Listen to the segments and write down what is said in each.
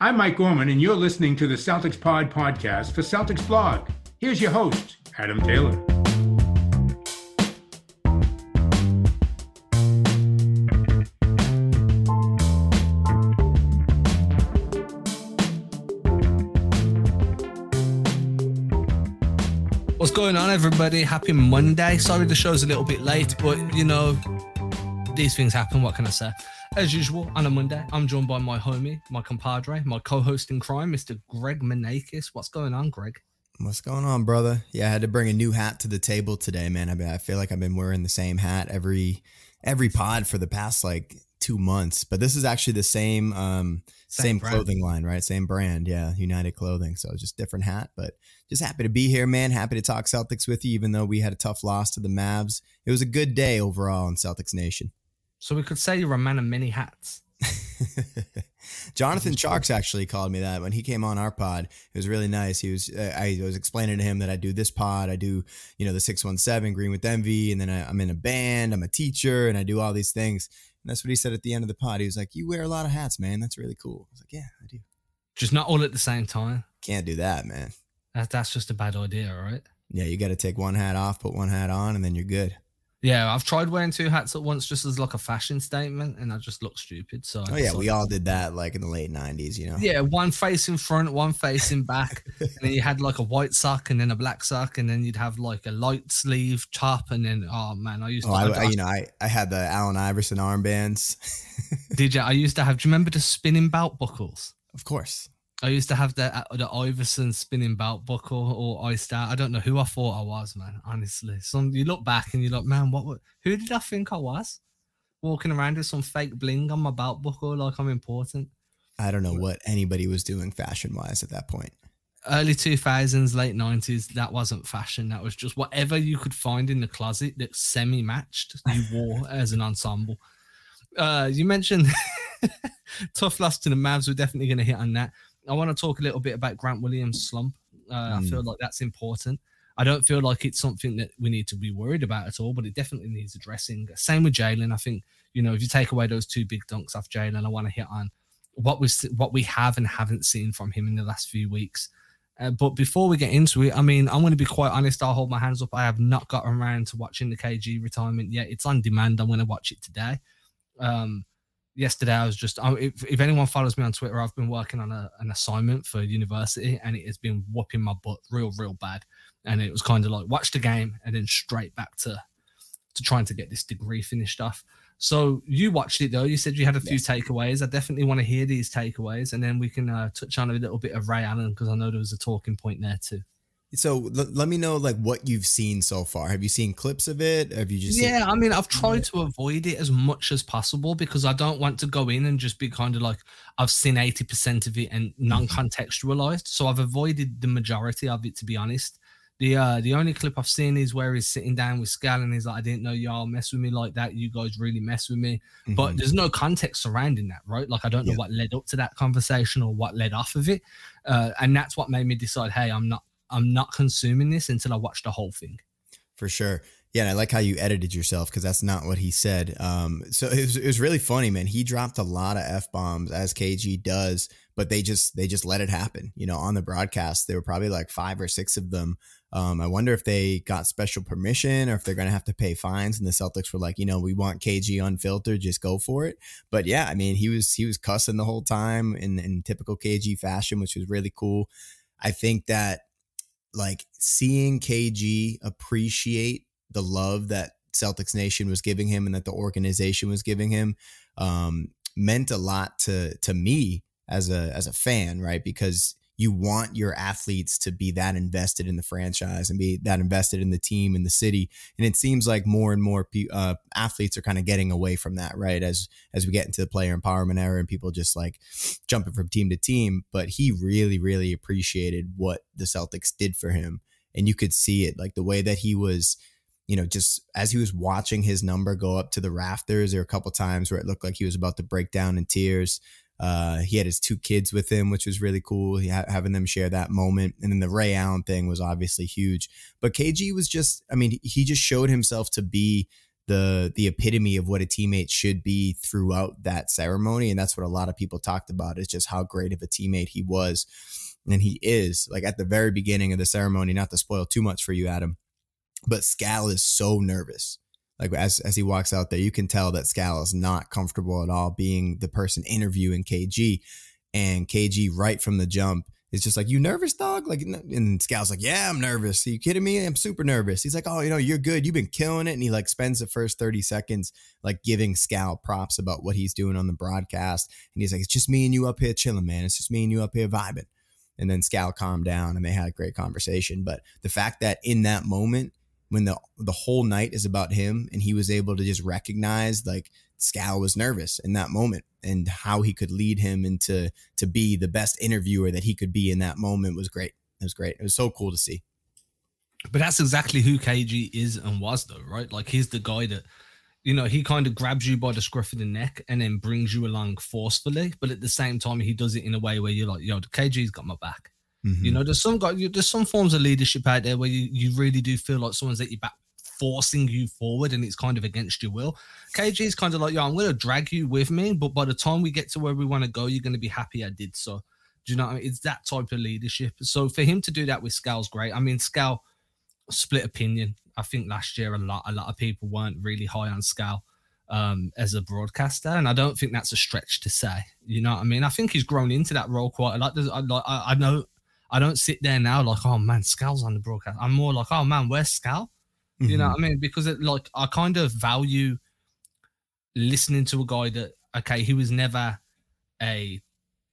I'm Mike Gorman, and you're listening to the Celtics Pod podcast for Celtics Blog. Here's your host, Adam Taylor. What's going on, everybody? Happy Monday. Sorry the show's a little bit late, but you know, these things happen. What can I say? As usual, on a Monday, I'm joined by my homie, my compadre, my co host in crime, Mr. Greg Manakis. What's going on, Greg? What's going on, brother? Yeah, I had to bring a new hat to the table today, man. I mean, I feel like I've been wearing the same hat every every pod for the past like two months, but this is actually the same um same, same clothing line, right? Same brand, yeah, United Clothing. So it's just different hat, but just happy to be here, man. Happy to talk Celtics with you, even though we had a tough loss to the Mavs. It was a good day overall in Celtics Nation. So we could say you're a man of many hats. Jonathan Tjarks actually called me that when he came on our pod. It was really nice. He was uh, I was explaining to him that I do this pod, I do you know the six one seven Green with Envy, and then I, I'm in a band, I'm a teacher, and I do all these things. And that's what he said at the end of the pod. He was like, "You wear a lot of hats, man. That's really cool." I was like, "Yeah, I do." Just not all at the same time. Can't do that, man. That, that's just a bad idea, right? Yeah, you got to take one hat off, put one hat on, and then you're good. Yeah, I've tried wearing two hats at once just as like a fashion statement, and I just look stupid. So, oh yeah, we all did that like in the late '90s, you know. Yeah, one face in front, one face in back, and then you had like a white sock and then a black sock, and then you'd have like a light sleeve top, and then oh man, I used oh, to. Oh, I, I, you know, I I had the Allen Iverson armbands. did you? I used to have. Do you remember the spinning belt buckles? Of course. I used to have the uh, the Iverson spinning belt buckle or oyster. I don't know who I thought I was, man. Honestly, some you look back and you're like, man, what? Who did I think I was? Walking around with some fake bling on my belt buckle, like I'm important. I don't know what anybody was doing fashion wise at that point. Early 2000s, late 90s, that wasn't fashion. That was just whatever you could find in the closet that semi matched, you wore as an ensemble. Uh, you mentioned tough loss to the Mavs. We're definitely going to hit on that. I want to talk a little bit about Grant Williams' slump. Uh, mm. I feel like that's important. I don't feel like it's something that we need to be worried about at all, but it definitely needs addressing. Same with Jaylen. I think you know if you take away those two big dunks off Jaylen, I want to hit on what we what we have and haven't seen from him in the last few weeks. Uh, but before we get into it, I mean, I'm going to be quite honest. I'll hold my hands up. I have not gotten around to watching the KG retirement yet. It's on demand. I'm going to watch it today. Um, yesterday I was just if, if anyone follows me on Twitter, I've been working on a, an assignment for university and it has been whooping my butt real, real bad. And it was kind of like watch the game and then straight back to to trying to get this degree finished off. So you watched it though. You said you had a few takeaways. I definitely want to hear these takeaways, and then we can uh, touch on a little bit of Ray Allen because I know there was a talking point there too. So l- let me know like what you've seen so far. Have you seen clips of it? Have you just Yeah, I mean, I've tried to avoid it as much as possible because I don't want to go in and just be kind of like I've seen 80% of it and mm-hmm. non-contextualized. So I've avoided the majority of it to be honest. The uh the only clip I've seen is where he's sitting down with Scal and he's like, I didn't know y'all mess with me like that. You guys really mess with me. Mm-hmm. But there's no context surrounding that, right? Like I don't know yeah. what led up to that conversation or what led off of it. Uh, and that's what made me decide, hey, I'm not I'm not consuming this until I watch the whole thing. For sure. Yeah, and I like how you edited yourself because that's not what he said. Um, so it was, it was really funny, man. He dropped a lot of f bombs as KG does, but they just they just let it happen. You know, on the broadcast, there were probably like five or six of them. Um, I wonder if they got special permission or if they're going to have to pay fines. And the Celtics were like, you know, we want KG unfiltered, just go for it. But yeah, I mean, he was he was cussing the whole time in in typical KG fashion, which was really cool. I think that like seeing KG appreciate the love that Celtics Nation was giving him and that the organization was giving him um, meant a lot to to me as a as a fan, right? Because you want your athletes to be that invested in the franchise and be that invested in the team and the city. And it seems like more and more uh, athletes are kind of getting away from that, right? As as we get into the player empowerment era and people just like jumping from team to team. But he really, really appreciated what the Celtics did for him, and you could see it, like the way that he was. You know, just as he was watching his number go up to the rafters, there were a couple times where it looked like he was about to break down in tears. Uh, he had his two kids with him, which was really cool. Ha- having them share that moment, and then the Ray Allen thing was obviously huge. But KG was just, I mean, he just showed himself to be the the epitome of what a teammate should be throughout that ceremony and that's what a lot of people talked about is just how great of a teammate he was and he is like at the very beginning of the ceremony not to spoil too much for you Adam but Scal is so nervous like as as he walks out there you can tell that Scal is not comfortable at all being the person interviewing KG and KG right from the jump is just like, you nervous, dog? Like, and Scal's like, yeah, I'm nervous. Are you kidding me? I'm super nervous. He's like, oh, you know, you're good. You've been killing it. And he like spends the first 30 seconds like giving Scal props about what he's doing on the broadcast. And he's like, it's just me and you up here chilling, man. It's just me and you up here vibing. And then Scal calmed down and they had a great conversation. But the fact that in that moment, when the the whole night is about him and he was able to just recognize like Scal was nervous in that moment and how he could lead him into to be the best interviewer that he could be in that moment was great. It was great. It was so cool to see. But that's exactly who KG is and was though, right? Like he's the guy that you know, he kind of grabs you by the scruff of the neck and then brings you along forcefully. But at the same time, he does it in a way where you're like, yo, KG's got my back. Mm-hmm. You know, there's some guy, there's some forms of leadership out there where you, you really do feel like someone's at your back forcing you forward and it's kind of against your will. KG is kind of like, yo, I'm going to drag you with me, but by the time we get to where we want to go, you're going to be happy I did so. Do you know I mean? It's that type of leadership. So for him to do that with Scal's great. I mean, Scal split opinion. I think last year a lot a lot of people weren't really high on Scal um, as a broadcaster, and I don't think that's a stretch to say. You know what I mean? I think he's grown into that role quite a lot. I, I, I know I don't sit there now like, oh man, Scal's on the broadcast. I'm more like, oh man, where's Scal? Mm-hmm. You know what I mean? Because it, like I kind of value listening to a guy that okay, he was never a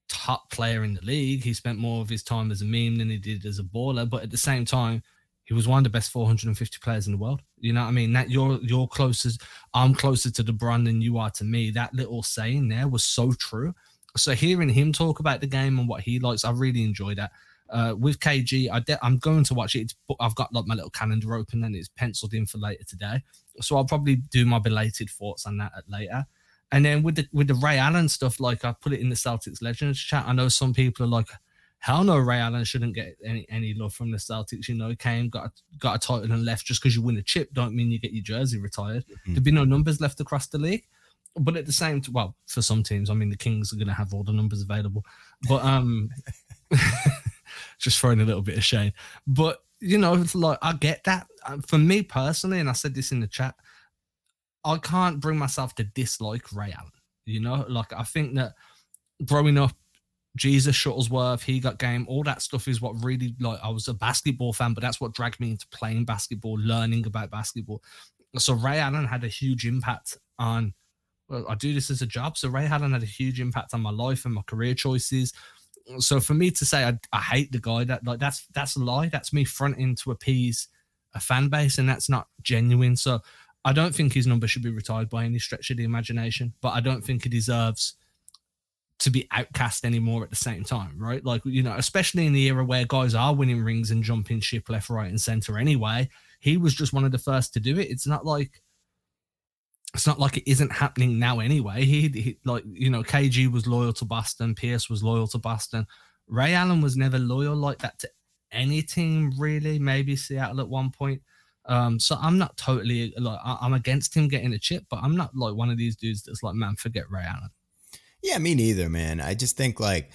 top player in the league. He spent more of his time as a meme than he did as a baller, but at the same time, he was one of the best 450 players in the world. You know what I mean? That you're you're closest, I'm closer to LeBron than you are to me. That little saying there was so true. So hearing him talk about the game and what he likes, I really enjoy that uh, with KG, I de- I'm going to watch it. I've got like my little calendar open and it's penciled in for later today. So I'll probably do my belated thoughts on that later. And then with the with the Ray Allen stuff, like I put it in the Celtics Legends chat. I know some people are like, hell no, Ray Allen shouldn't get any, any love from the Celtics. You know, came got a, got a title and left just because you win a chip don't mean you get your jersey retired. Mm-hmm. There'd be no numbers left across the league. But at the same, t- well, for some teams, I mean, the Kings are going to have all the numbers available. But um, just throwing a little bit of shade. But you know, like I get that. Uh, for me personally, and I said this in the chat, I can't bring myself to dislike Ray Allen. You know, like I think that growing up, Jesus Shuttlesworth, he got game, all that stuff is what really like I was a basketball fan, but that's what dragged me into playing basketball, learning about basketball. So Ray Allen had a huge impact on well, I do this as a job. So Ray Allen had a huge impact on my life and my career choices so for me to say I, I hate the guy, that like that's that's a lie. That's me fronting to appease a fan base, and that's not genuine. So I don't think his number should be retired by any stretch of the imagination, but I don't think he deserves to be outcast anymore at the same time, right? Like, you know, especially in the era where guys are winning rings and jumping ship left, right, and center anyway. He was just one of the first to do it. It's not like it's not like it isn't happening now anyway. He, he, like you know, KG was loyal to Boston, Pierce was loyal to Boston. Ray Allen was never loyal like that to any team really. Maybe Seattle at one point. Um, so I'm not totally like I'm against him getting a chip, but I'm not like one of these dudes that's like, man, forget Ray Allen. Yeah, me neither, man. I just think like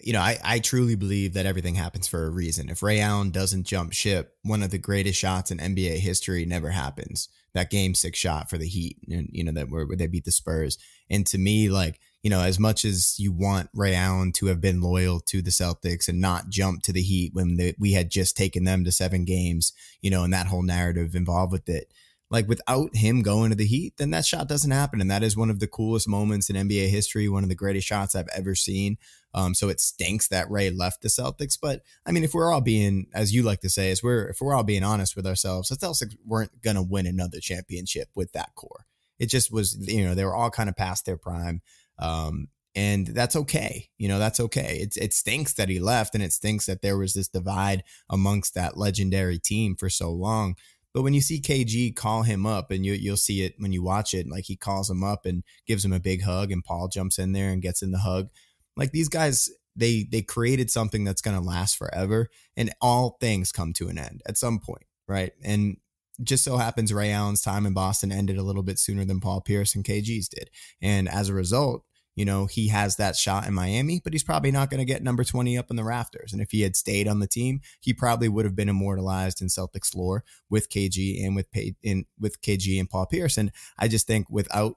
you know, I, I truly believe that everything happens for a reason. If Ray Allen doesn't jump ship, one of the greatest shots in NBA history never happens. That game six shot for the Heat, and you know that where, where they beat the Spurs. And to me, like you know, as much as you want Ray Allen to have been loyal to the Celtics and not jump to the Heat when we had just taken them to seven games, you know, and that whole narrative involved with it, like without him going to the Heat, then that shot doesn't happen. And that is one of the coolest moments in NBA history, one of the greatest shots I've ever seen. Um, so it stinks that Ray left the Celtics. But I mean, if we're all being, as you like to say, is we're if we're all being honest with ourselves, the Celtics weren't gonna win another championship with that core. It just was, you know, they were all kind of past their prime. Um, and that's okay. You know, that's okay. It, it stinks that he left and it stinks that there was this divide amongst that legendary team for so long. But when you see KG call him up, and you you'll see it when you watch it, like he calls him up and gives him a big hug, and Paul jumps in there and gets in the hug. Like these guys, they they created something that's going to last forever, and all things come to an end at some point, right? And just so happens Ray Allen's time in Boston ended a little bit sooner than Paul Pierce and KG's did. And as a result, you know, he has that shot in Miami, but he's probably not going to get number 20 up in the rafters. And if he had stayed on the team, he probably would have been immortalized in Celtics lore with KG and with in with KG and Paul Pierce. And I just think without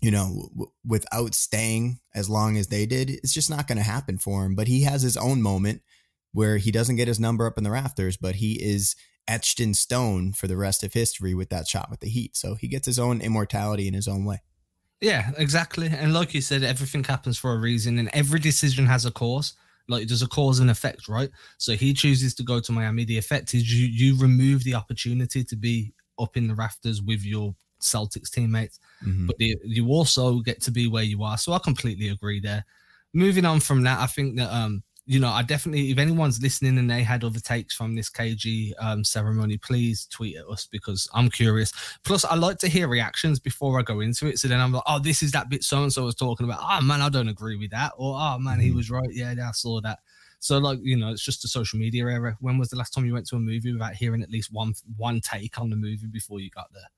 you know, w- without staying as long as they did, it's just not going to happen for him. But he has his own moment where he doesn't get his number up in the rafters, but he is etched in stone for the rest of history with that shot with the Heat. So he gets his own immortality in his own way. Yeah, exactly. And like you said, everything happens for a reason, and every decision has a cause. Like there's a cause and effect, right? So he chooses to go to Miami. The effect is you you remove the opportunity to be up in the rafters with your Celtics teammates, mm-hmm. but the, you also get to be where you are. So I completely agree there. Moving on from that, I think that um you know, I definitely, if anyone's listening and they had other takes from this KG um, ceremony, please tweet at us because I'm curious. Plus, I like to hear reactions before I go into it. So then I'm like, oh, this is that bit so and so was talking about. Oh, man, I don't agree with that. Or, oh, man, he mm-hmm. was right. Yeah, I saw that. So, like, you know, it's just a social media era. When was the last time you went to a movie without hearing at least one one take on the movie before you got there?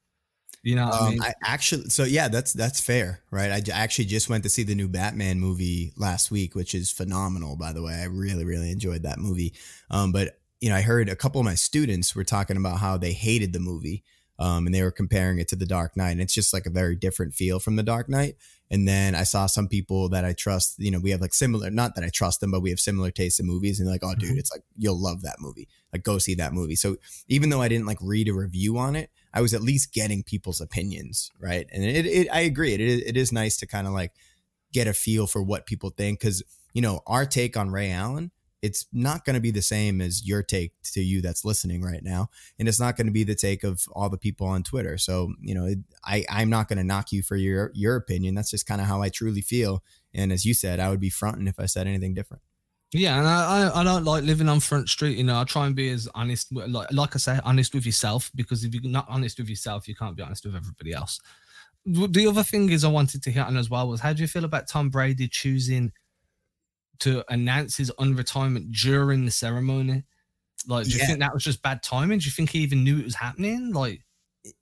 You know, um, I, mean? I, actually, so yeah, that's that's fair, right? I actually just went to see the new Batman movie last week, which is phenomenal, by the way. I really, really enjoyed that movie. Um, but you know, I heard a couple of my students were talking about how they hated the movie, um, and they were comparing it to The Dark Knight, and it's just like a very different feel from The Dark Knight. And then I saw some people that I trust, you know, we have like similar, not that I trust them, but we have similar tastes in movies. And they're like, oh, dude, mm-hmm. it's like, you'll love that movie. Like, go see that movie. So even though I didn't like read a review on it, I was at least getting people's opinions, right? And it, it I agree, it is, it is nice to kind of like get a feel for what people think because you know our take on Ray Allen, it's not going to be the same as your take to you that's listening right now, and it's not going to be the take of all the people on Twitter. So you know, it, I I'm not going to knock you for your your opinion. That's just kind of how I truly feel. And as you said, I would be fronting if I said anything different. Yeah, and I, I, I don't like living on Front Street. You know, I try and be as honest, like like I say, honest with yourself. Because if you're not honest with yourself, you can't be honest with everybody else. The other thing is I wanted to hit on as well was how do you feel about Tom Brady choosing to announce his unretirement during the ceremony? Like, do you yeah. think that was just bad timing? Do you think he even knew it was happening? Like,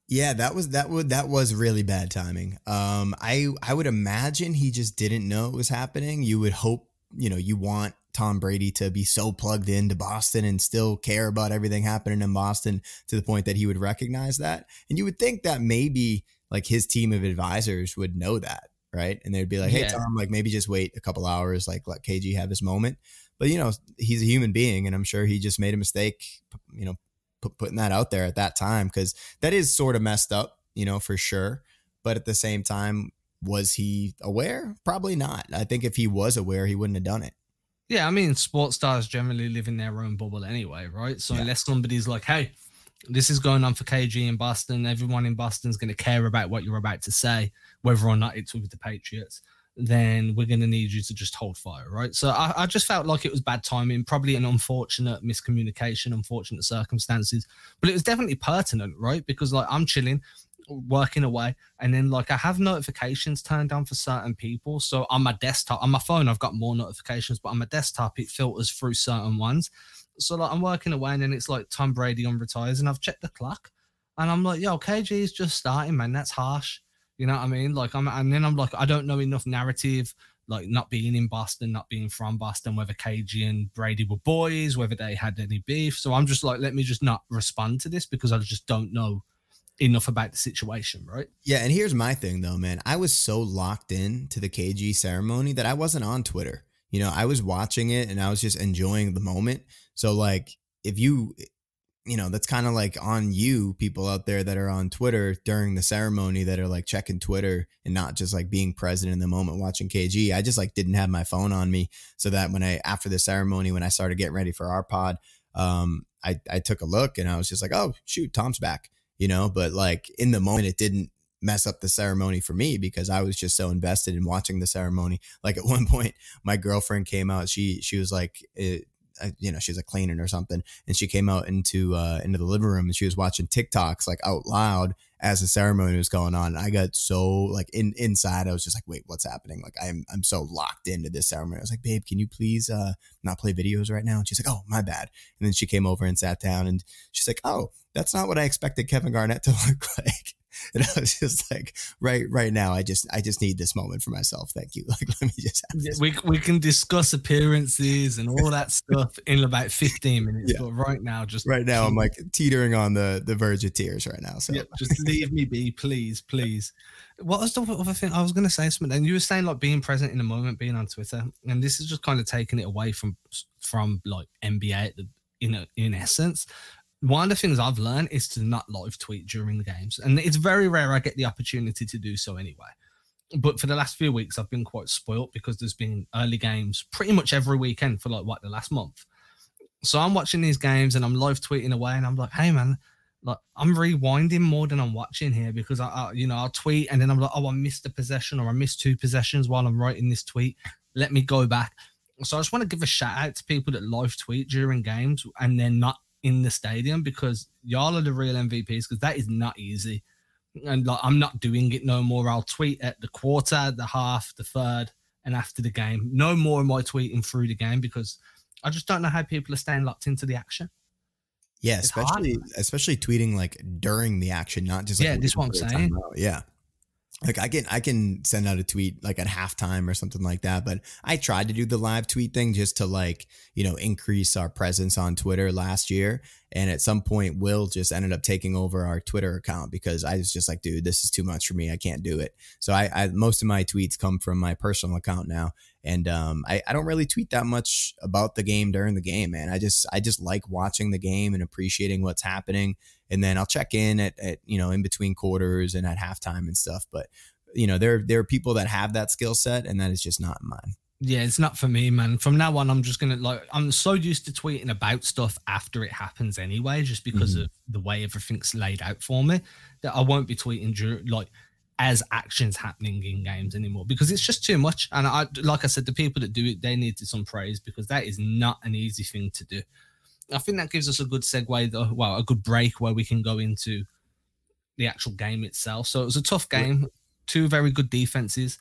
yeah, that was that would that was really bad timing. Um, I I would imagine he just didn't know it was happening. You would hope, you know, you want Tom Brady to be so plugged into Boston and still care about everything happening in Boston to the point that he would recognize that. And you would think that maybe like his team of advisors would know that, right? And they'd be like, "Hey yeah. Tom, like maybe just wait a couple hours, like let KG have his moment." But you know, he's a human being, and I'm sure he just made a mistake, you know, putting that out there at that time because that is sort of messed up, you know, for sure. But at the same time, was he aware? Probably not. I think if he was aware, he wouldn't have done it. Yeah, I mean, sports stars generally live in their own bubble anyway, right? So yeah. unless somebody's like, "Hey, this is going on for KG in Boston," everyone in Boston's going to care about what you're about to say, whether or not it's with the Patriots. Then we're going to need you to just hold fire, right? So I, I just felt like it was bad timing, probably an unfortunate miscommunication, unfortunate circumstances, but it was definitely pertinent, right? Because like I'm chilling, working away. And then like i have notifications turned on for certain people. So on my desktop on my phone i've got more notifications but on my desktop it filters through certain ones. So like i'm working away and then it's like tom brady on retires and i've checked the clock. And i'm like yo kg is just starting man. That's harsh. You know what i mean? Like i'm and then i'm like i don't know enough narrative like not being in Boston, not being from Boston, whether KG and Brady were boys, whether they had any beef. So I'm just like, let me just not respond to this because I just don't know enough about the situation, right? Yeah, and here's my thing though, man. I was so locked in to the KG ceremony that I wasn't on Twitter. You know, I was watching it and I was just enjoying the moment. So like if you you know, that's kind of like on you people out there that are on Twitter during the ceremony that are like checking Twitter and not just like being present in the moment watching KG. I just like didn't have my phone on me so that when I after the ceremony when I started getting ready for our pod, um I I took a look and I was just like, "Oh, shoot, Tom's back." You know, but like in the moment, it didn't mess up the ceremony for me because I was just so invested in watching the ceremony. Like at one point, my girlfriend came out. She she was like, it, eh, you know, she's a cleaning or something, and she came out into uh, into the living room and she was watching TikToks like out loud as the ceremony was going on. I got so like in inside, I was just like, wait, what's happening? Like I'm I'm so locked into this ceremony. I was like, babe, can you please uh not play videos right now? And she's like, oh, my bad. And then she came over and sat down and she's like, oh, that's not what I expected Kevin Garnett to look like. And I was just like, right, right now, I just, I just need this moment for myself. Thank you. Like, let me just. we we can discuss appearances and all that stuff in about fifteen minutes, yeah. but right now, just right now, I'm like teetering on the the verge of tears right now. So yeah, just leave me be, please, please. What was the other thing I was going to say? Something, and you were saying like being present in the moment, being on Twitter, and this is just kind of taking it away from from like NBA in a, in essence one of the things I've learned is to not live tweet during the games. And it's very rare I get the opportunity to do so anyway. But for the last few weeks, I've been quite spoilt because there's been early games pretty much every weekend for like what the last month. So I'm watching these games and I'm live tweeting away, and I'm like, hey man, like I'm rewinding more than I'm watching here because I, I, you know, I'll tweet and then I'm like, oh, I missed a possession or I missed two possessions while I'm writing this tweet. Let me go back. So I just want to give a shout out to people that live tweet during games and they're not in the stadium because y'all are the real MVPs because that is not easy. And like I'm not doing it no more. I'll tweet at the quarter, the half, the third, and after the game. No more am I tweeting through the game because I just don't know how people are staying locked into the action. Yeah, it's especially hard. especially tweeting like during the action, not just like yeah. This one I'm saying. Yeah, like I can I can send out a tweet like at halftime or something like that. But I tried to do the live tweet thing just to like, you know, increase our presence on Twitter last year. And at some point, Will just ended up taking over our Twitter account because I was just like, dude, this is too much for me. I can't do it. So I, I most of my tweets come from my personal account now. And um, I, I don't really tweet that much about the game during the game, man. I just I just like watching the game and appreciating what's happening. And then I'll check in at, at you know in between quarters and at halftime and stuff. But you know there there are people that have that skill set, and that is just not mine. Yeah, it's not for me, man. From now on, I'm just gonna like I'm so used to tweeting about stuff after it happens anyway, just because mm-hmm. of the way everything's laid out for me. That I won't be tweeting during like as actions happening in games anymore because it's just too much. And I, like I said, the people that do it, they need some praise because that is not an easy thing to do. I think that gives us a good segue, though. Well, a good break where we can go into the actual game itself. So it was a tough game. Two very good defenses,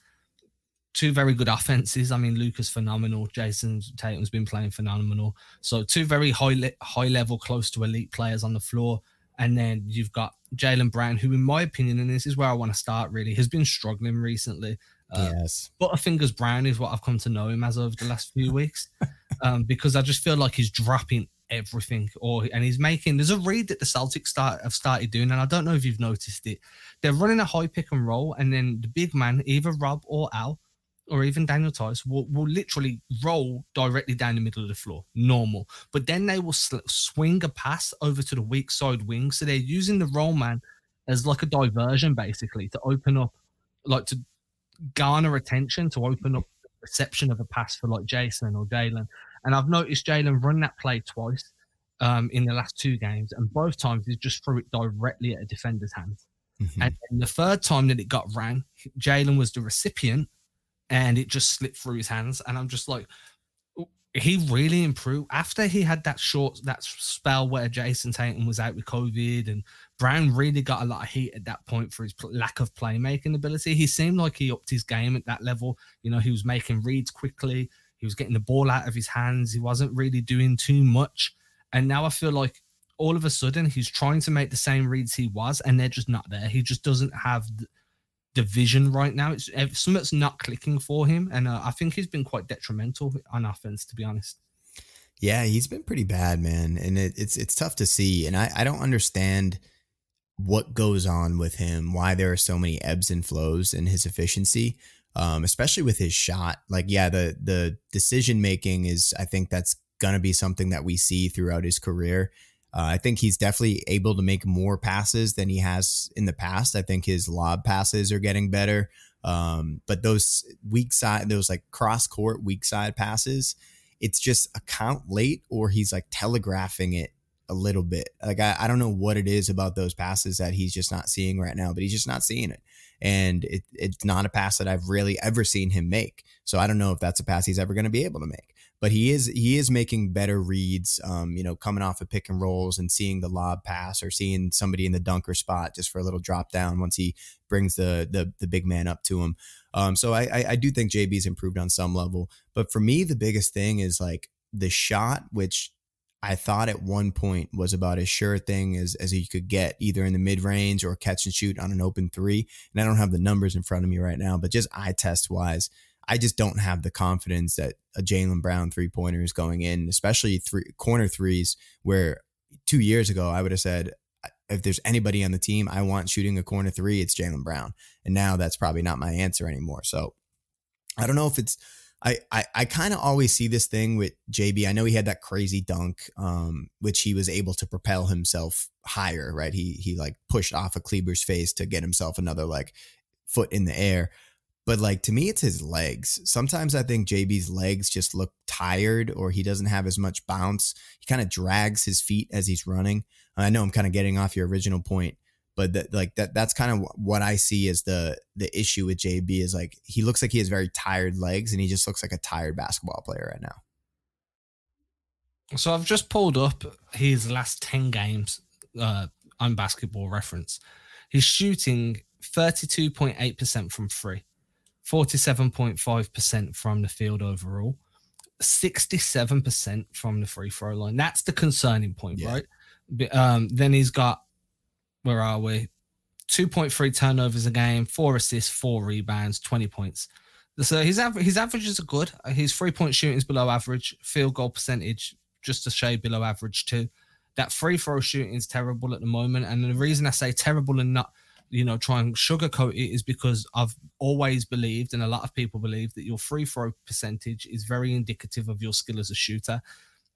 two very good offenses. I mean, Luka's phenomenal. Jayson Tatum's been playing phenomenal. So two very high le- high level, close to elite players on the floor. And then you've got Jaylen Brown, who, in my opinion, and this is where I want to start really, has been struggling recently. Uh, yes. Butterfingers Brown is what I've come to know him as over the last few weeks, um, because I just feel like he's dropping everything, or and he's making. There's a read that the Celtics start have started doing, and I don't know if you've noticed it. They're running a high pick and roll, and then the big man, either Rob or Al, or even Daniel Theis will, will literally roll directly down the middle of the floor, normal. But then they will sl- swing a pass over to the weak side wing. So they're using the roll man as like a diversion, basically, to open up, like to garner attention, to open up reception of a pass for like Jayson or Jaylen. And I've noticed Jaylen run that play twice um, in the last two games, and both times he just threw it directly at a defender's hands. Mm-hmm. And the third time that it got ran, Jaylen was the recipient and it just slipped through his hands. And I'm just like, he really improved after he had that short that spell where Jayson Tatum was out with COVID and Brown really got a lot of heat at that point for his lack of playmaking ability. He seemed like he upped his game at that level. You know, he was making reads quickly. He was getting the ball out of his hands. He wasn't really doing too much. And now I feel like all of a sudden he's trying to make the same reads he was, and they're just not there. He just doesn't have. The, division right now. It's something's not clicking for him, and uh, I think he's been quite detrimental on offense, to be honest. Yeah, he's been pretty bad, man, and it, it's it's tough to see, and I I don't understand what goes on with him, why there are so many ebbs and flows in his efficiency, um, especially with his shot. Like, yeah, the the decision making is, I think that's gonna be something that we see throughout his career. Uh, I think he's definitely able to make more passes than he has in the past. I think his lob passes are getting better. Um, but those weak side, those like cross court weak side passes, it's just a count late or he's like telegraphing it a little bit. Like I, I don't know what it is about those passes that he's just not seeing right now, but he's just not seeing it. And it, it's not a pass that I've really ever seen him make. So I don't know if that's a pass he's ever going to be able to make. but he is he is making better reads. Um, you know, coming off of pick and rolls and seeing the lob pass or seeing somebody in the dunker spot just for a little drop down once he brings the the, the big man up to him. Um, so I, I I do think JB's improved on some level, but for me the biggest thing is like the shot, which I thought at one point was about as sure thing as as you could get, either in the mid range or catch and shoot on an open three. And I don't have the numbers in front of me right now, but just eye test wise, I just don't have the confidence that a Jaylen Brown three pointer is going in, especially three corner threes, where two years ago I would have said, if there's anybody on the team I want shooting a corner three, it's Jaylen Brown. And now that's probably not my answer anymore. So I don't know if it's I I, I kind of always see this thing with JB. I know he had that crazy dunk, um, which he was able to propel himself higher, right? He he like pushed off a of Kleber's face to get himself another like foot in the air. But like to me, it's his legs. Sometimes I think JB's legs just look tired or he doesn't have as much bounce. He kind of drags his feet as he's running. I know I'm kind of getting off your original point, but that like that that's kind of what I see as the the issue with JB is like he looks like he has very tired legs and he just looks like a tired basketball player right now. So I've just pulled up his last 10 games uh, on basketball reference. He's shooting 32.8% from free. 47.5% from the field overall, 67% from the free throw line. That's the concerning point, yeah. right? Um, then he's got, where are we? 2.3 turnovers a game, four assists, four rebounds, 20 points. So his his averages are good. His three point shooting is below average, field goal percentage just a shade below average too. That free throw shooting is terrible at the moment, and the reason I say terrible and not you know, try and sugarcoat it is because I've always believed, and a lot of people believe, that your free throw percentage is very indicative of your skill as a shooter.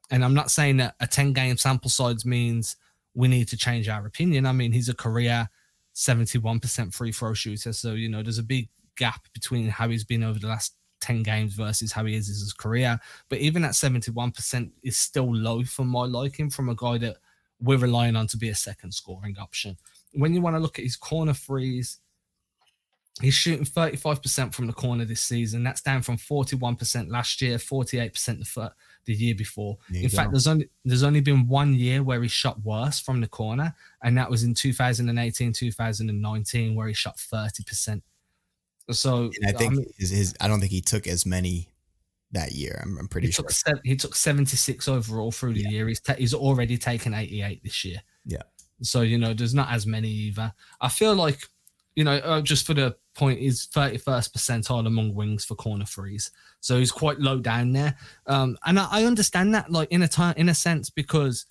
And I'm not saying that a 10 game sample size means we need to change our opinion. I mean, he's a career 71% free throw shooter. So, you know, there's a big gap between how he's been over the last 10 games versus how he is in his career. But even at 71% is still low for my liking from a guy that we're relying on to be a second scoring option when you want to look at his corner threes, he's shooting 35% from the corner this season. That's down from 41% last year, 48% the, the year before. in fact, there's only there's only been one year where he shot worse from the corner, and that was in 2018, 2019, where he shot 30%. So and I think his, his I don't think he took as many that year. I'm, I'm pretty he sure took, he took 76 overall through the yeah. year. He's ta- he's already taken 88 this year. Yeah. So, you know, there's not as many either. I feel like, you know, uh, just for the point, is 31st percentile among wings for corner threes. So he's quite low down there. Um, and I, I understand that, like, in a time, in a sense, because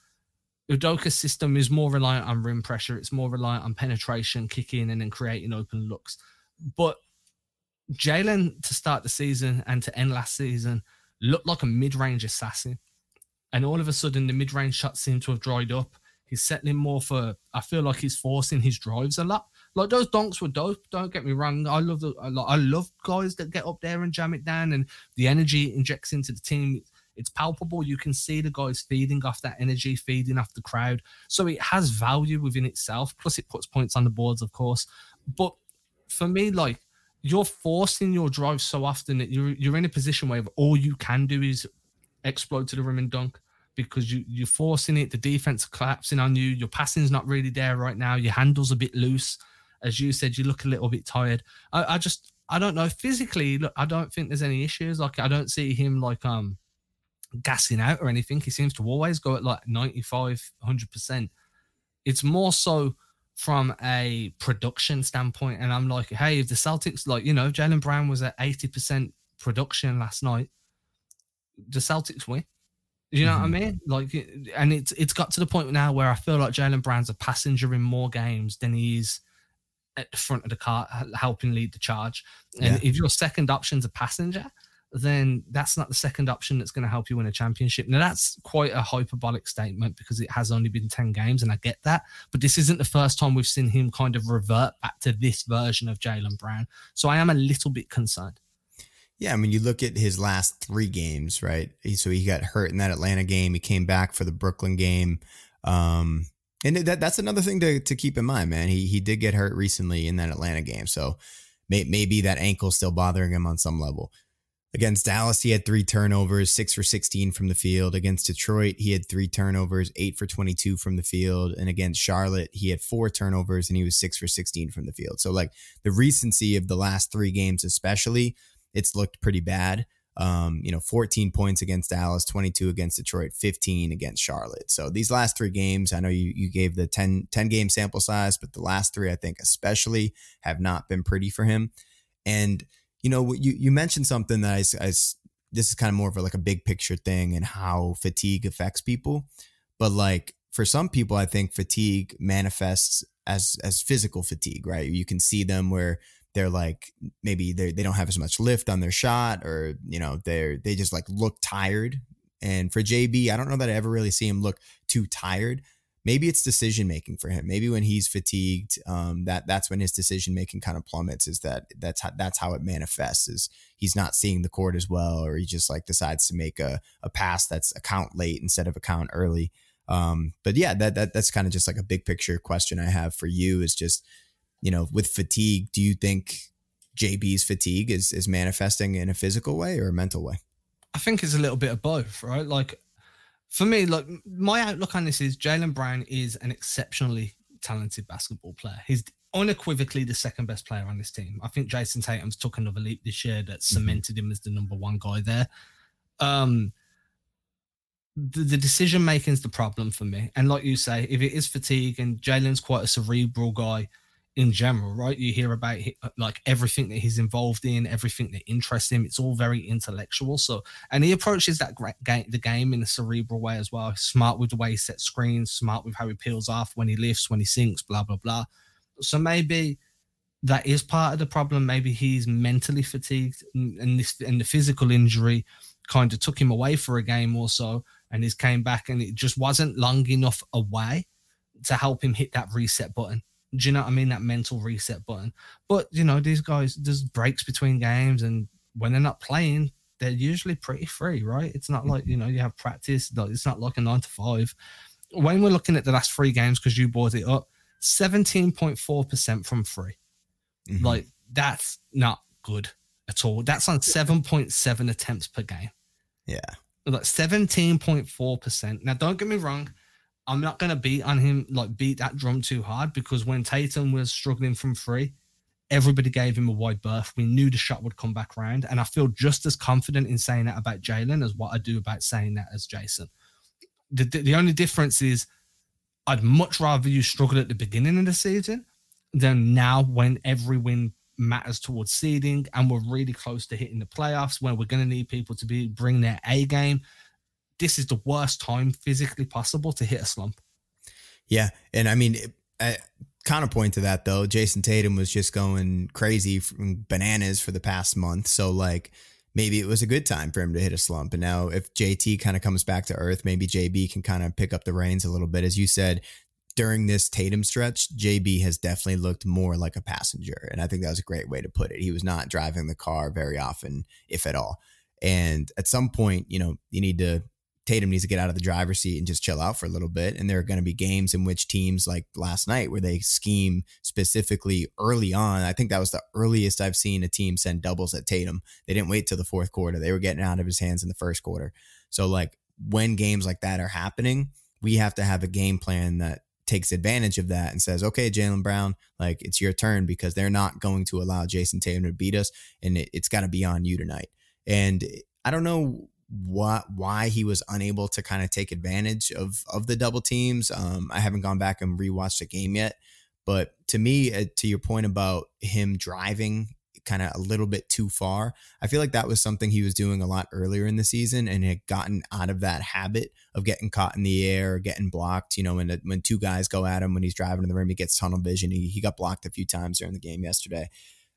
Udoka's system is more reliant on rim pressure. It's more reliant on penetration, kicking, and then creating open looks. But Jaylen, to start the season and to end last season looked like a mid-range assassin. And all of a sudden, the mid-range shots seem to have dried up. He's settling more for. I feel like he's forcing his drives a lot. Like those donks were dope. Don't get me wrong. I love the. I love guys that get up there and jam it down, and the energy injects into the team. It's palpable. You can see the guys feeding off that energy, feeding off the crowd. So it has value within itself. Plus, it puts points on the boards, of course. But for me, like you're forcing your drive so often that you're you're in a position where all you can do is explode to the rim and dunk because you you're forcing it. The defense collapsing on you. Your passing's not really there right now. Your handle's a bit loose, as you said. You look a little bit tired. I, I just I don't know physically. Look, I don't think there's any issues. Like I don't see him like um gassing out or anything. He seems to always go at like 95, 100 percent. It's more so from a production standpoint, and I'm like, hey, if the Celtics like you know Jaylen Brown was at 80 percent production last night, the Celtics win you know mm-hmm. what I mm-hmm. mean? Like, and it's it's got to the point now where I feel like Jaylen Brown's a passenger in more games than he's at the front of the car helping lead the charge. And yeah. if your second option's a passenger, then that's not the second option that's going to help you win a championship. Now that's quite a hyperbolic statement because it has only been 10 games and I get that, but this isn't the first time we've seen him kind of revert back to this version of Jaylen Brown. So I am a little bit concerned. Yeah, I mean, you look at his last three games, right? So he got hurt in that Atlanta game. He came back for the Brooklyn game. Um, and that that's another thing to, to keep in mind, man. He he did get hurt recently in that Atlanta game, so may, maybe that ankle still bothering him on some level. Against Dallas, he had three turnovers, six for 16 from the field. Against Detroit, he had three turnovers, eight for 22 from the field. And against Charlotte, he had four turnovers and he was six for 16 from the field. So, like the recency of the last three games, especially, it's looked pretty bad. Um, you know, 14 points against Dallas, 22 against Detroit, 15 against Charlotte. So these last three games, I know you you gave the 10, 10 game sample size, but the last three, I think, especially have not been pretty for him. And you know, you you mentioned something that I, I this is kind of more of a, like a big picture thing and how fatigue affects people, but like for some people, I think fatigue manifests as as physical fatigue, right? You can see them where they're like maybe they they don't have as much lift on their shot, or you know they're they just like look tired. And for JB, I don't know that I ever really see him look too tired, maybe it's decision making for him. Maybe when he's fatigued, um, that that's when his decision making kind of plummets. Is that that's how, that's how it manifests? Is he's not seeing the court as well, or he just like decides to make a a pass that's a count late instead of a count early. Um, but yeah, that that that's kind of just like a big picture question I have for you. Is just you know with fatigue, do you think JB's fatigue is is manifesting in a physical way or a mental way? I think it's a little bit of both, right? Like for me, like my outlook on this is Jaylen Brown is an exceptionally talented basketball player. He's unequivocally the second best player on this team. I think Jayson Tatum's took another leap this year that mm-hmm. cemented him as the number one guy there. Um, the, the decision making is the problem for me. And like you say, if it is fatigue and Jaylen's quite a cerebral guy, in general, right? You hear about uh, like everything that he's involved in, everything that interests him. It's all very intellectual. So, and he approaches that game, the game in a cerebral way as well. Smart with the way he sets screens, smart with how he peels off when he lifts, when he sinks, blah blah blah. So maybe that is part of the problem. Maybe he's mentally fatigued, and this and the physical injury kind of took him away for a game or so, and he's came back, and it just wasn't long enough away to help him hit that reset button do you know what I mean? That mental reset button. But you know, these guys, there's breaks between games, and when they're not playing, they're usually pretty free, right? It's not like you know you have practice. It's not like a nine to five. When we're looking at the last three games, because you brought it up, seventeen point four percent from 3 mm-hmm. Like that's not good at all. That's on seven point seven attempts per game. Yeah, like seventeen point four percent. Now, don't get me wrong I'm not going to beat on him, like beat that drum too hard because when Tatum was struggling from three, everybody gave him a wide berth. We knew the shot would come back round. And I feel just as confident in saying that about Jaylen as what I do about saying that as Jayson. The, the, the only difference is I'd much rather you struggle at the beginning of the season than now when every win matters towards seeding and we're really close to hitting the playoffs where we're going to need people to be bring their A game this is the worst time physically possible to hit a slump. Yeah, and I mean, I, counterpoint to that though, Jayson Tatum was just going crazy bananas for the past month, so like maybe it was a good time for him to hit a slump. And now if JT kind of comes back to earth, maybe JB can kind of pick up the reins a little bit. As you said, during this Tatum stretch, JB has definitely looked more like a passenger. And I think that was a great way to put it. He was not driving the car very often, if at all. And at some point, you know, you need to Tatum needs to get out of the driver's seat and just chill out for a little bit. And there are going to be games in which teams like last night where they scheme specifically early on. I think that was the earliest I've seen a team send doubles at Tatum. They didn't wait till the fourth quarter. They were getting out of his hands in the first quarter. So like when games like that are happening, we have to have a game plan that takes advantage of that and says, okay, Jaylen Brown, like it's your turn because they're not going to allow Jayson Tatum to beat us. And it, it's got to be on you tonight. And I don't know what why he was unable to kind of take advantage of of the double teams. Um, I haven't gone back and rewatched the game yet, but to me, uh, to your point about him driving kind of a little bit too far, I feel like that was something he was doing a lot earlier in the season and had gotten out of that habit of getting caught in the air getting blocked. You know, when when two guys go at him when he's driving in the rim, he gets tunnel vision. He he got blocked a few times during the game yesterday.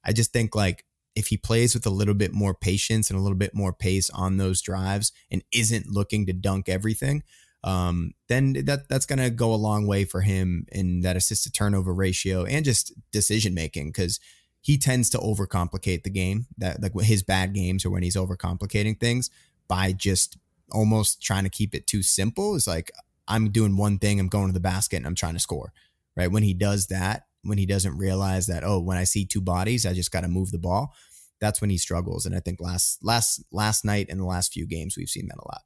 I just think like if he plays with a little bit more patience and a little bit more pace on those drives and isn't looking to dunk everything, um, then that that's going to go a long way for him in that assist to turnover ratio and just decision making because he tends to overcomplicate the game. That like his bad games or when he's overcomplicating things by just almost trying to keep it too simple. It's like I'm doing one thing, I'm going to the basket, and I'm trying to score. Right when he does that, when he doesn't realize that oh when i see two bodies i just got to move the ball that's when he struggles. And I think last last last night and the last few games we've seen that a lot.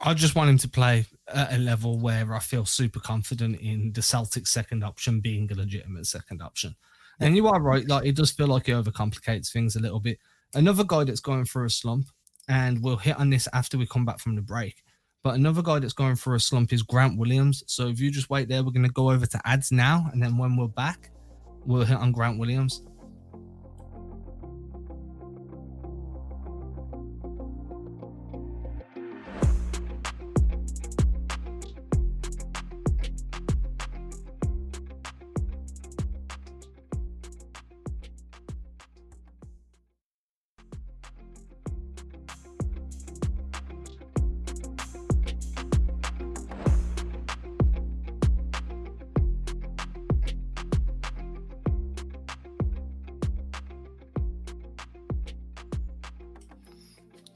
I just want him to play at a level where I feel super confident in the Celtics second option being a legitimate second option. And you are right, like it does feel like he overcomplicates things a little bit. Another guy that's going through a slump, and we'll hit on this after we come back from the break. But another guy that's going through a slump is Grant Williams. So if you just wait there, we're going to go over to ads now, and then when we're back, we'll hit on Grant Williams.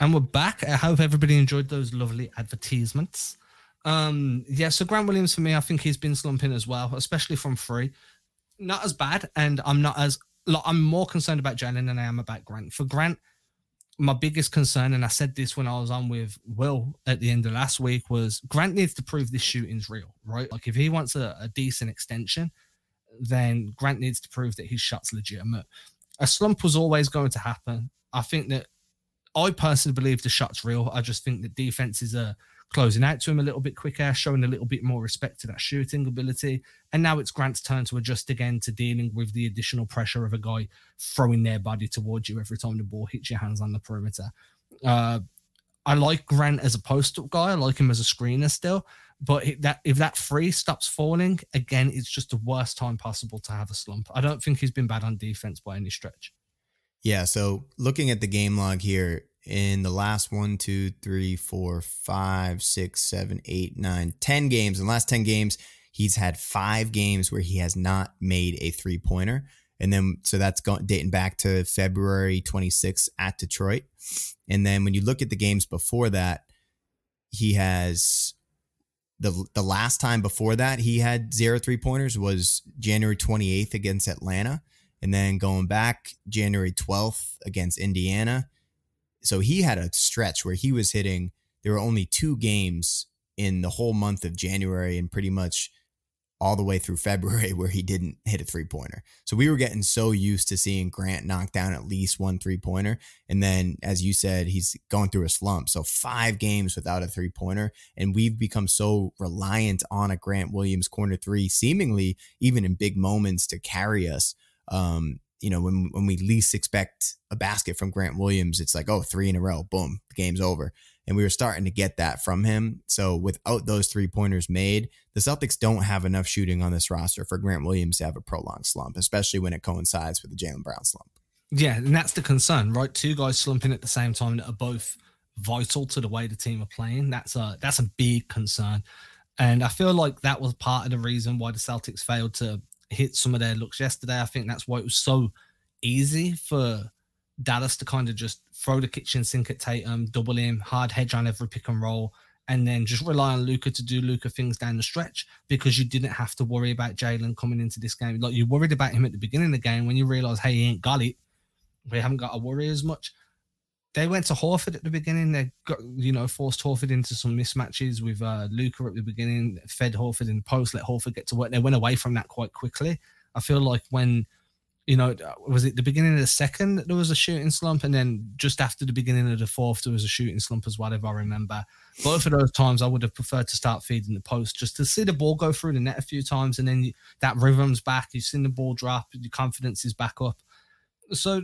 And we're back. I hope everybody enjoyed those lovely advertisements. Um, yeah, so Grant Williams for me, I think he's been slumping as well, especially from free. Not as bad, and I'm not as like, I'm more concerned about Jaylen than I am about Grant. For Grant, my biggest concern, and I said this when I was on with Will at the end of last week, was Grant needs to prove this shooting's real, right? Like if he wants a, a decent extension, then Grant needs to prove that his shot's legitimate. A slump was always going to happen. I think that I personally believe the shot's real. I just think that defenses are closing out to him a little bit quicker, showing a little bit more respect to that shooting ability. And now it's Grant's turn to adjust again to dealing with the additional pressure of a guy throwing their body towards you every time the ball hits your hands on the perimeter. Uh, I like Grant as a post-up guy. I like him as a screener still. But if that if that free stops falling again, it's just the worst time possible to have a slump. I don't think he's been bad on defense by any stretch. Yeah. So looking at the game log here, in the last one, two, three, four, five, six, seven, eight, nine, ten games, in the last 10 games, he's had five games where he has not made a three pointer. And then, so that's going dating back to February 26th at Detroit. And then when you look at the games before that, he has the the last time before that he had zero three pointers was January 28th against Atlanta. And then going back January 12th against Indiana. So he had a stretch where he was hitting, there were only two games in the whole month of January and pretty much all the way through February where he didn't hit a three pointer. So we were getting so used to seeing Grant knock down at least one three pointer. And then, as you said, he's going through a slump. So five games without a three pointer. And we've become so reliant on a Grant Williams corner three, seemingly even in big moments to carry us um, you know, when when we least expect a basket from Grant Williams, it's like, oh, three in a row, boom, the game's over. And we were starting to get that from him. So without those three pointers made, the Celtics don't have enough shooting on this roster for Grant Williams to have a prolonged slump, especially when it coincides with the Jaylen Brown slump. Yeah, and that's the concern, right? Two guys slumping at the same time that are both vital to the way the team are playing. That's a that's a big concern. And I feel like that was part of the reason why the Celtics failed to hit some of their looks yesterday. I think that's why it was so easy for Dallas to kind of just throw the kitchen sink at Tatum, double him, hard hedge on every pick and roll, and then just rely on Luka to do Luka things down the stretch because you didn't have to worry about Jaylen coming into this game. Like you worried about him at the beginning of the game when you realize, hey, he ain't got it. We haven't got to worry as much they went to Horford at the beginning. They got, you know, forced Horford into some mismatches with uh, Luka at the beginning, fed Horford in the post, let Horford get to work. They went away from that quite quickly. I feel like when, you know, was it the beginning of the second there was a shooting slump, and then just after the beginning of the fourth there was a shooting slump as well, if I remember. Both of those times I would have preferred to start feeding the post just to see the ball go through the net a few times, and then you, that rhythm's back. You've seen the ball drop, your confidence is back up. So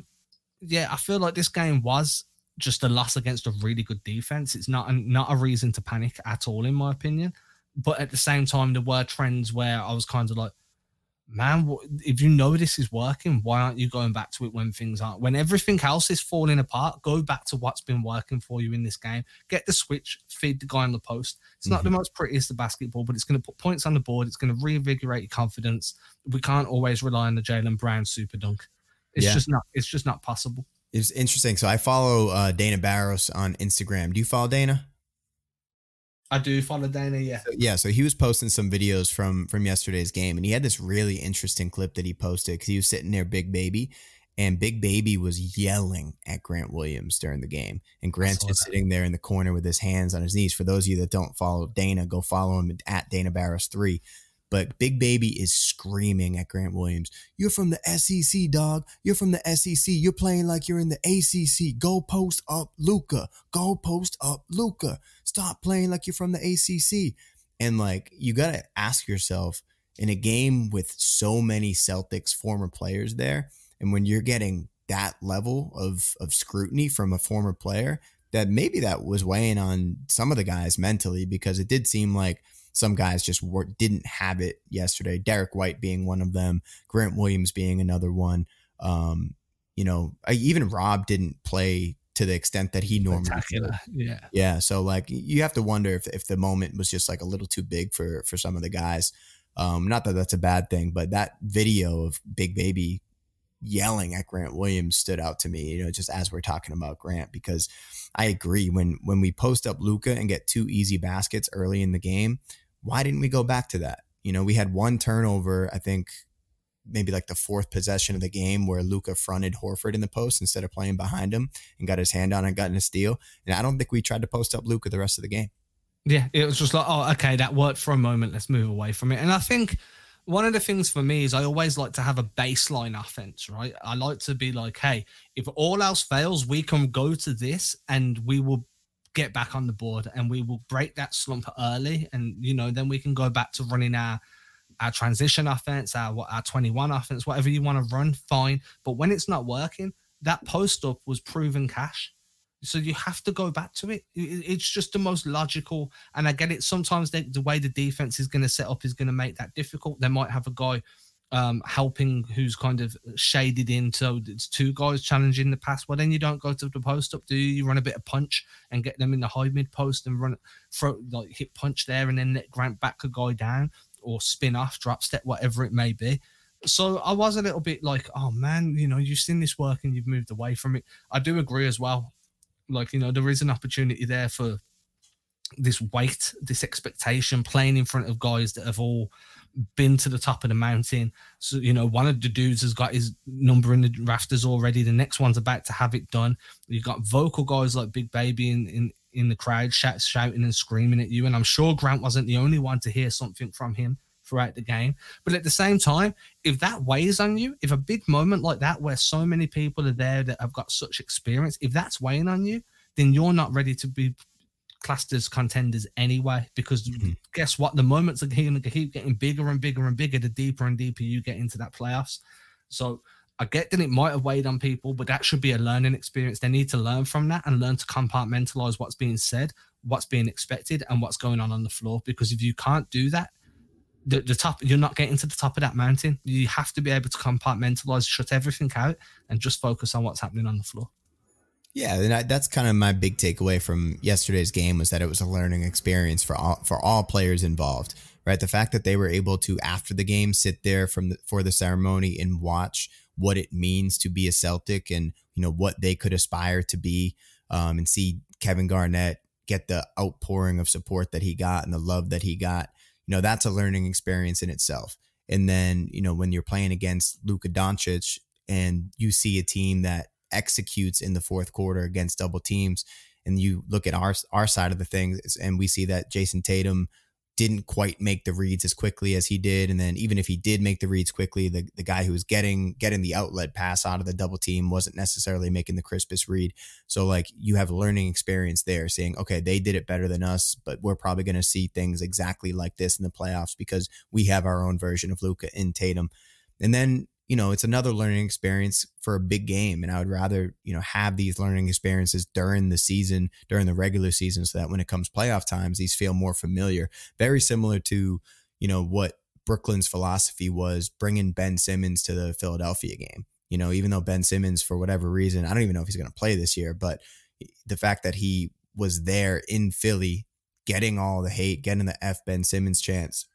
yeah, I feel like this game was just a loss against a really good defense. It's not a, not a reason to panic at all, in my opinion. But at the same time, there were trends where I was kind of like, man, if you know this is working, why aren't you going back to it when things aren't? When everything else is falling apart, go back to what's been working for you in this game. Get the switch, feed the guy on the post. It's mm-hmm. not the mm-hmm. most prettiest of basketball, but it's going to put points on the board. It's going to reinvigorate your confidence. We can't always rely on the Jaylen Brown super dunk. It's yeah. just not. It's just not possible. It's interesting. So I follow uh, Dana Barros on Instagram. Do you follow Dana? I do follow Dana. Yeah. So, yeah. So he was posting some videos from from yesterday's game, and he had this really interesting clip that he posted because he was sitting there, big baby, and Big Baby was yelling at Grant Williams during the game. And Grant's just that. sitting there in the corner with his hands on his knees. For those of you that don't follow Dana, go follow him at Dana Barros 3. But Big Baby is screaming at Grant Williams. You're from the SEC, dog. You're from the SEC. You're playing like you're in the ACC. Go post up Luka. Go post up Luka. Stop playing like you're from the ACC. And like, you got to ask yourself in a game with so many Celtics former players there, and when you're getting that level of of scrutiny from a former player, that maybe that was weighing on some of the guys mentally because it did seem like some guys just were, didn't have it yesterday. Derrick White being one of them, Grant Williams being another one. Um, you know, even Rob didn't play to the extent that he normally. Yeah. Yeah. So like you have to wonder if, if the moment was just like a little too big for for some of the guys. Um, not that that's a bad thing, but that video of Big Baby yelling at Grant Williams stood out to me, you know, just as we're talking about Grant, because I agree when when we post up Luka and get two easy baskets early in the game, why didn't we go back to that? You know, we had one turnover, I think maybe like the fourth possession of the game where Luka fronted Horford in the post instead of playing behind him and got his hand on and got in a steal. And I don't think we tried to post up Luka the rest of the game. Yeah, it was just like, oh, okay, that worked for a moment. Let's move away from it. And I think one of the things for me is I always like to have a baseline offense, right? I like to be like, hey, if all else fails, we can go to this and we will get back on the board and we will break that slump early. And, you know, then we can go back to running our our transition offense, our our 21 offense, whatever you want to run, fine. But when it's not working, that post up was proven cash. So you have to go back to it. It's just the most logical. And I get it. Sometimes they, the way the defense is going to set up is going to make that difficult. They might have a guy um, helping who's kind of shaded in. So it's two guys challenging the pass. Well, then you don't go to the post up, do you? You run a bit of punch and get them in the high mid post and run, throw, like hit punch there and then let Grant back a guy down or spin off, drop step, whatever it may be. So I was a little bit like, oh man, you know, you've seen this work and you've moved away from it. I do agree as well. Like, you know, there is an opportunity there for this weight, this expectation, playing in front of guys that have all been to the top of the mountain. So, you know, one of the dudes has got his number in the rafters already. The next one's about to have it done. You've got vocal guys like Big Baby in, in, in the crowd shout, shouting and screaming at you. And I'm sure Grant wasn't the only one to hear something from him throughout the game. But at the same time, if that weighs on you, if a big moment like that, where so many people are there that have got such experience, if that's weighing on you, then you're not ready to be classed as contenders anyway. Because mm-hmm. guess what? The moments are going to keep getting bigger and bigger and bigger the deeper and deeper you get into that playoffs. So I get that it might have weighed on people, but that should be a learning experience. They need to learn from that and learn to compartmentalize what's being said, what's being expected, and what's going on on the floor. Because if you can't do that, the, the top you're not getting to the top of that mountain. You have to be able to compartmentalize shut everything out and just focus on what's happening on the floor. Yeah and I, that's kind of my big takeaway from yesterday's game was that it was a learning experience for all for all players involved right? The fact that they were able to after the game sit there from the, for the ceremony and watch what it means to be a celtic and you know what they could aspire to be um, and see kevin garnett get the outpouring of support that he got and the love that he got you know, that's a learning experience in itself. And then, you know, when you're playing against Luka Doncic and you see a team that executes in the fourth quarter against double teams, and you look at our our side of the things and we see that Jayson Tatum didn't quite make the reads as quickly as he did. And then even if he did make the reads quickly, the, the guy who was getting getting the outlet pass out of the double team wasn't necessarily making the crispest read. So like you have learning experience there saying, okay, they did it better than us, but we're probably going to see things exactly like this in the playoffs because we have our own version of Luka in Tatum. And then you know, it's another learning experience for a big game. And I would rather, you know, have these learning experiences during the season, during the regular season, so that when it comes playoff times, these feel more familiar. Very similar to, you know, what Brooklyn's philosophy was bringing Ben Simmons to the Philadelphia game. You know, even though Ben Simmons, for whatever reason, I don't even know if he's going to play this year, but the fact that he was there in Philly, getting all the hate, getting the F Ben Simmons chance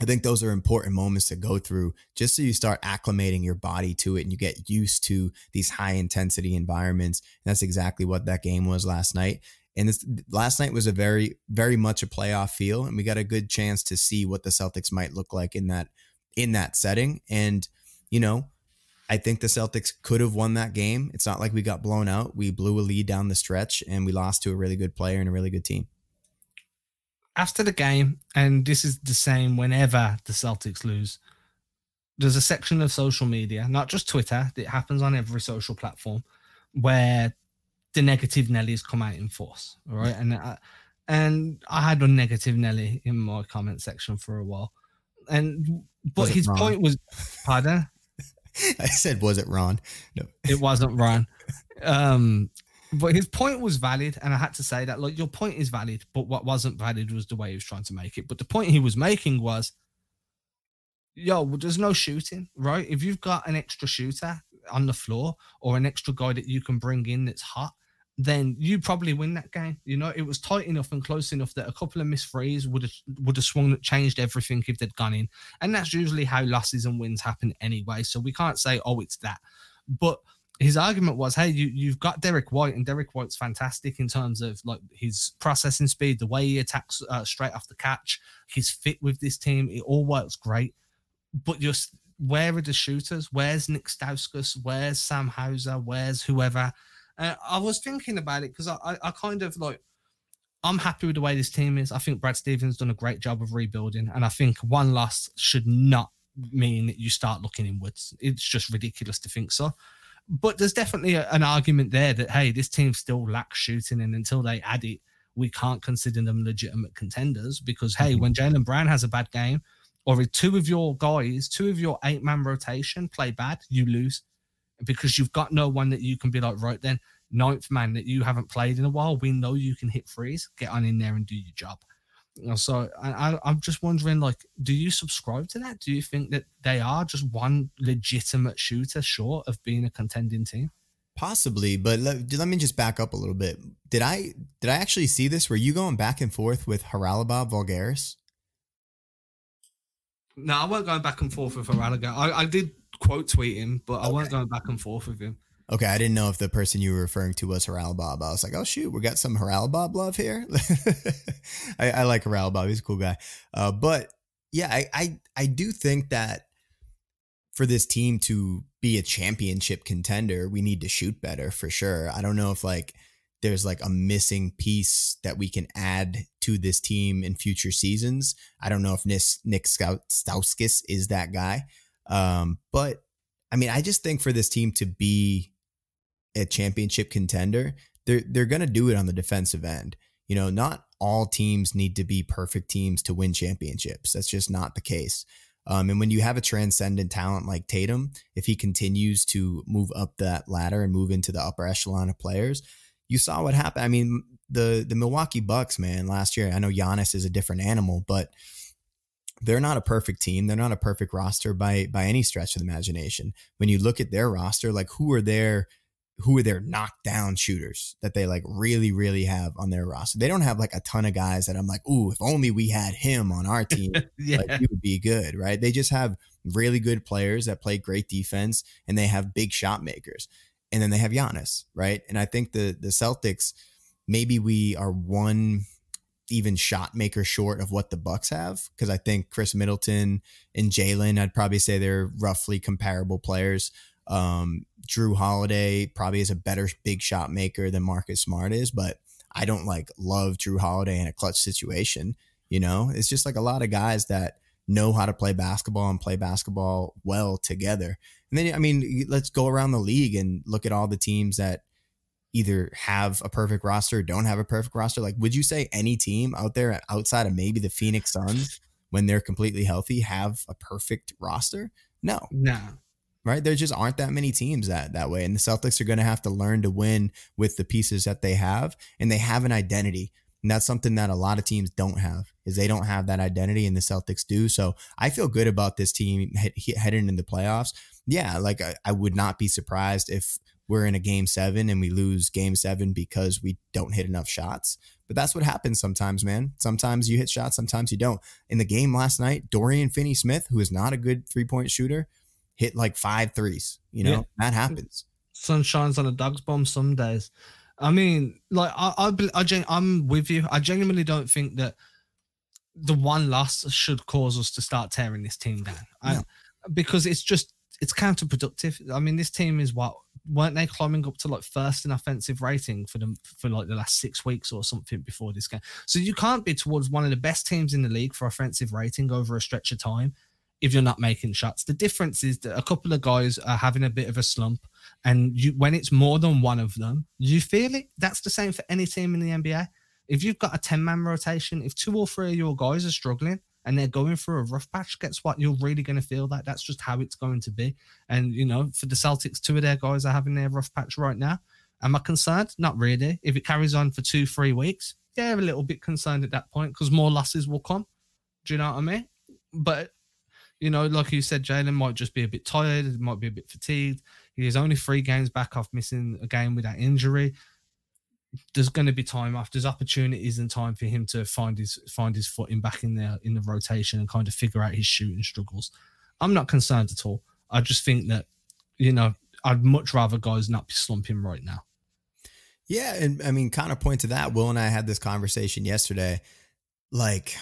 I think those are important moments to go through just so you start acclimating your body to it and you get used to these high intensity environments. And that's exactly what that game was last night. And this last night was a very, very much a playoff feel, and we got a good chance to see what the Celtics might look like in that in that setting. And you know, I I think the Celtics could have won that game. It's not like we got blown out. We blew a lead down the stretch and we lost to a really good player and a really good team. After the game, and this is the same whenever the Celtics lose, there's a section of social media, not just Twitter, it happens on every social platform where the negative Nellies come out in force. All right. And I, and I had a negative Nelly in my comment section for a while. And but Was his point was pardon? I said, was it Ron? No. It wasn't Ron. Um, but his point was valid, and I had to say that. Like your point is valid, but what wasn't valid was the way he was trying to make it. But the point he was making was, yo, well, there's no shooting, right? If you've got an extra shooter on the floor or an extra guy that you can bring in that's hot, then you probably win that game. You know, it was tight enough and close enough that a couple of missed threes would have would have swung that changed everything if they'd gone in. And that's usually how losses and wins happen anyway. So we can't say, oh, it's that. But his argument was, hey, you you've got Derrick White, and Derrick White's fantastic in terms of like his processing speed, the way he attacks uh, straight off the catch, his fit with this team. It all works great. But just where are the shooters? Where's Nick Stauskas? Where's Sam Hauser? Where's whoever? Uh, I was thinking about it because I, I, I kind of like I'm happy with the way this team is. I think Brad Stevens done a great job of rebuilding, and I think one loss should not mean that you start looking inwards. It's just ridiculous to think so. But there's definitely a, an argument there that hey, this team still lacks shooting, and until they add it, we can't consider them legitimate contenders. Because hey, Mhm. when Jaylen Brown has a bad game, or if two of your guys, two of your eight man rotation play bad, you lose because you've got no one that you can be like, right then, ninth man that you haven't played in a while. We know you can hit threes. Get on in there and do your job. You know, so I, I, I'm just wondering, like, do you subscribe to that? Do you think that they are just one legitimate shooter short of being a contending team? Possibly, but let, let me just back up a little bit. Did I did I actually see this? Were you going back and forth with Haralabah Voulgaris? No, I weren't going back and forth with Aralaga. I, I did quote tweet him, but I weren't Okay. going back and forth with him. Okay, I didn't know if the person you were referring to was Haralabah. I was like, oh shoot, we got some Haralabah love here. I, I like Haralabah; he's a cool guy. Uh, but yeah, I, I I do think that for this team to be a championship contender, we need to shoot better for sure. I don't know if like there's like a missing piece that we can add to this team in future seasons. I don't know if Nick, Nick Scout, Stauskas is that guy. Um, but I mean, I just think for this team to be a championship contender, they're they're gonna do it on the defensive end. You know, not all teams need to be perfect teams to win championships. That's just not the case. Um, and when you have a transcendent talent like Tatum, if he continues to move up that ladder and move into the upper echelon of players, you saw what happened. I mean, the the Milwaukee Bucks, man, last year. I know Giannis is a different animal, but they're not a perfect team. They're not a perfect roster by by any stretch of the imagination. When you look at their roster, like who are their who are their knockdown shooters that they like really really have on their roster? They don't have like a ton of guys that I'm like, ooh, if only we had him on our team, yeah. like he would be good, right? They just have really good players that play great defense and they have big shot makers. And then they have Giannis, right? And I think the the Celtics, maybe we are one even shot maker short of what the Bucks have. Cause I think Khris Middleton and Jaylen, I'd probably say they're roughly comparable players. Um, Jrue Holiday probably is a better big shot maker than Marcus Smart is, but I don't like love Jrue Holiday in a clutch situation. You know, it's just like a lot of guys that know how to play basketball and play basketball well together. And then, I mean, let's go around the league and look at all the teams that either have a perfect roster or don't have a perfect roster. Like, would you say any team out there outside of maybe the Phoenix Suns, when they're completely healthy, have a perfect roster? No, No. Right? There just aren't that many teams that that way, and the Celtics are going to have to learn to win with the pieces that they have, and they have an identity. And that's something that a lot of teams don't have is they don't have that identity and the Celtics do. So I feel good about this team he- heading into the playoffs. Yeah, like I, I would not be surprised if we're in a game seven and we lose game seven because we don't hit enough shots. But that's what happens sometimes, man. Sometimes you hit shots, sometimes you don't. In the game last night, Dorian Finney Smith, who is not a good three point shooter, hit like five threes. You know, Yeah. that happens. sun shines on a dog's bum some days. I mean, like I, I, I gen, I'm with you. I genuinely don't think that the one loss should cause us to start tearing this team down, I, No. because it's just it's counterproductive. I mean, this team is what weren't they climbing up to like first in offensive rating for them for like the last six weeks or something before this game? So you can't be towards one of the best teams in the league for offensive rating over a stretch of time if you're not making shots. The difference is that a couple of guys are having a bit of a slump, and you when it's more than one of them, you feel it. That's the same for any team in the NBA. If you've got a 10 man rotation, if two or three of your guys are struggling, and they're going through a rough patch, guess what? You're really going to feel that. That's just how it's going to be. And, you know, for the Celtics, two of their guys are having their rough patch right now. Am I concerned? Not really. If it carries on for two, three weeks, yeah, I'm a little bit concerned at that point because more losses will come. Do you know what I mean? But, you know, like you said, Jaylen might just be a bit tired, might be a bit fatigued. He's only three games back off missing a game with that injury there's going to be time off. There's opportunities and time for him to find his find his footing back in there in the rotation and kind of figure out his shooting struggles. I'm not concerned at all. I just think that you know I'd much rather guys not be slumping right now. Yeah, and I mean, kind of point to that. Will and I had this conversation yesterday. Like,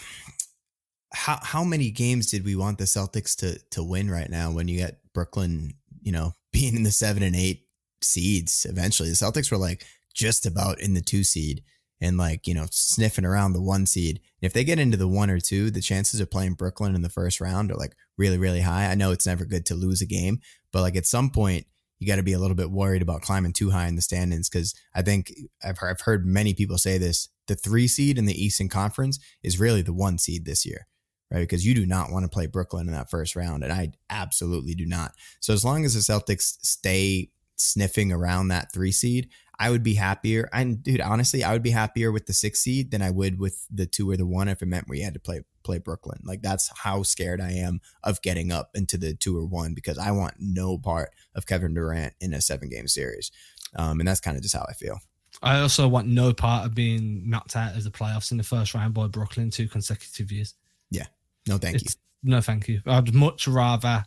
how how many games did we want the Celtics to to win right now? When you get Brooklyn, you know, being in the seven and eight seeds eventually, the Celtics were like just about in the two seed and like, you know, sniffing around the one seed. And if they get into the one or two, the chances of playing Brooklyn in the first round are like really, really high. I know it's never good to lose a game, but like at some point, you got to be a little bit worried about climbing too high in the standings because I think I've heard, I've heard many people say this. The three seed in the Eastern Conference is really the one seed this year, right? Because you do not want to play Brooklyn in that first round, and I absolutely do not. So as long as the Celtics stay sniffing around that three seed, I would be happier. And dude, honestly, I would be happier with the six seed than I would with the two or the one if it meant we had to play play Brooklyn. Like that's how scared I am of getting up into the two or one because I want no part of Kevin Durant in a seven game series. Um, and that's kind of just how I feel. I also want no part of being knocked out of the playoffs in the first round by Brooklyn two consecutive years. Yeah. No, thank it's, you. No, thank you. I'd much rather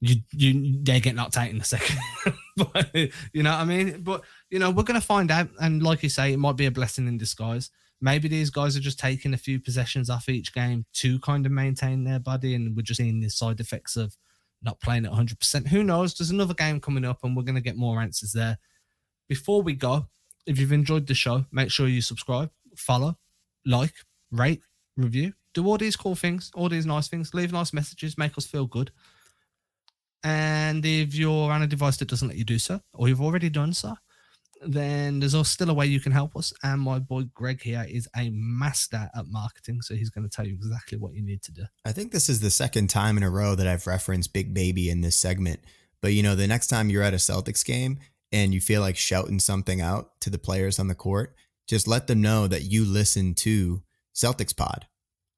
you you they get knocked out in the second. but, you know what I mean? But you know, we're gonna find out. And like you say, it might be a blessing in disguise. Maybe these guys are just taking a few possessions off each game to kind of maintain their body, and we're just seeing the side effects of not playing at 100%. Who knows? There's another game coming up, and we're going to get more answers there. Before we go, if you've enjoyed the show, make sure you subscribe, follow, like, rate, review, do all these cool things, all these nice things, leave nice messages, make us feel good. And if you're on a device that doesn't let you do so, or you've already done so, then there's still a way you can help us. And my boy Greg here is a master at marketing, so he's going to tell you exactly what you need to do. I think this is the second time in a row that I've referenced Big Baby in this segment. But you know, the next time you're at a Celtics game and you feel like shouting something out to the players on the court, just let them know that you listen to Celtics Pod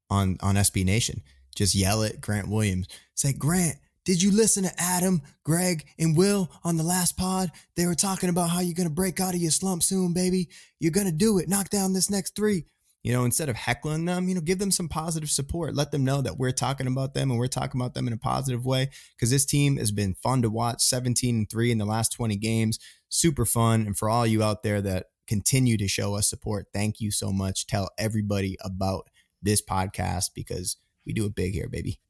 on on SB Nation. Just yell at Grant Williams. Say, Grant, did you listen to Adam, Greg, and Will on the last pod? They were talking about how you're going to break out of your slump soon, baby. You're going to do it. Knock down this next three. You know, instead of heckling them, you know, give them some positive support. Let them know that we're talking about them and we're talking about them in a positive way because this team has been fun to watch 17 and 3 in the last 20 games. Super fun. And for all you out there that continue to show us support, thank you so much. Tell everybody about this podcast because we do it big here, baby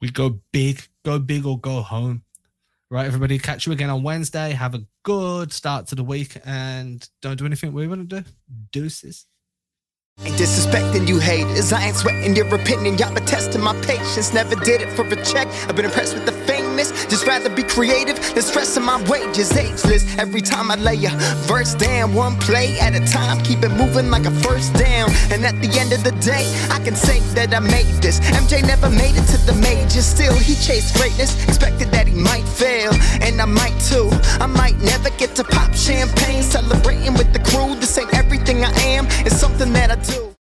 we go big, go big or go home. Right, everybody, catch you again on Wednesday. Have a good start to the week and don't do anything we want to do. Deuces. Ain't disrespecting you haters. I ain't sweating your opinion. Y'all been testing my patience. Never did it for a check. I've been impressed with the famous. Just rather be creative than stressing my wages. Ageless. Every time I lay a verse down, one play at a time. Keep it moving like a first down. And at the end of the day, I can say that I made this. MJ never made it to the majors. Still, he chased greatness. Expected that he might fail. And I might too. I might never get to pop champagne. Celebrating with the crew. This ain't everything I am. It's something that I.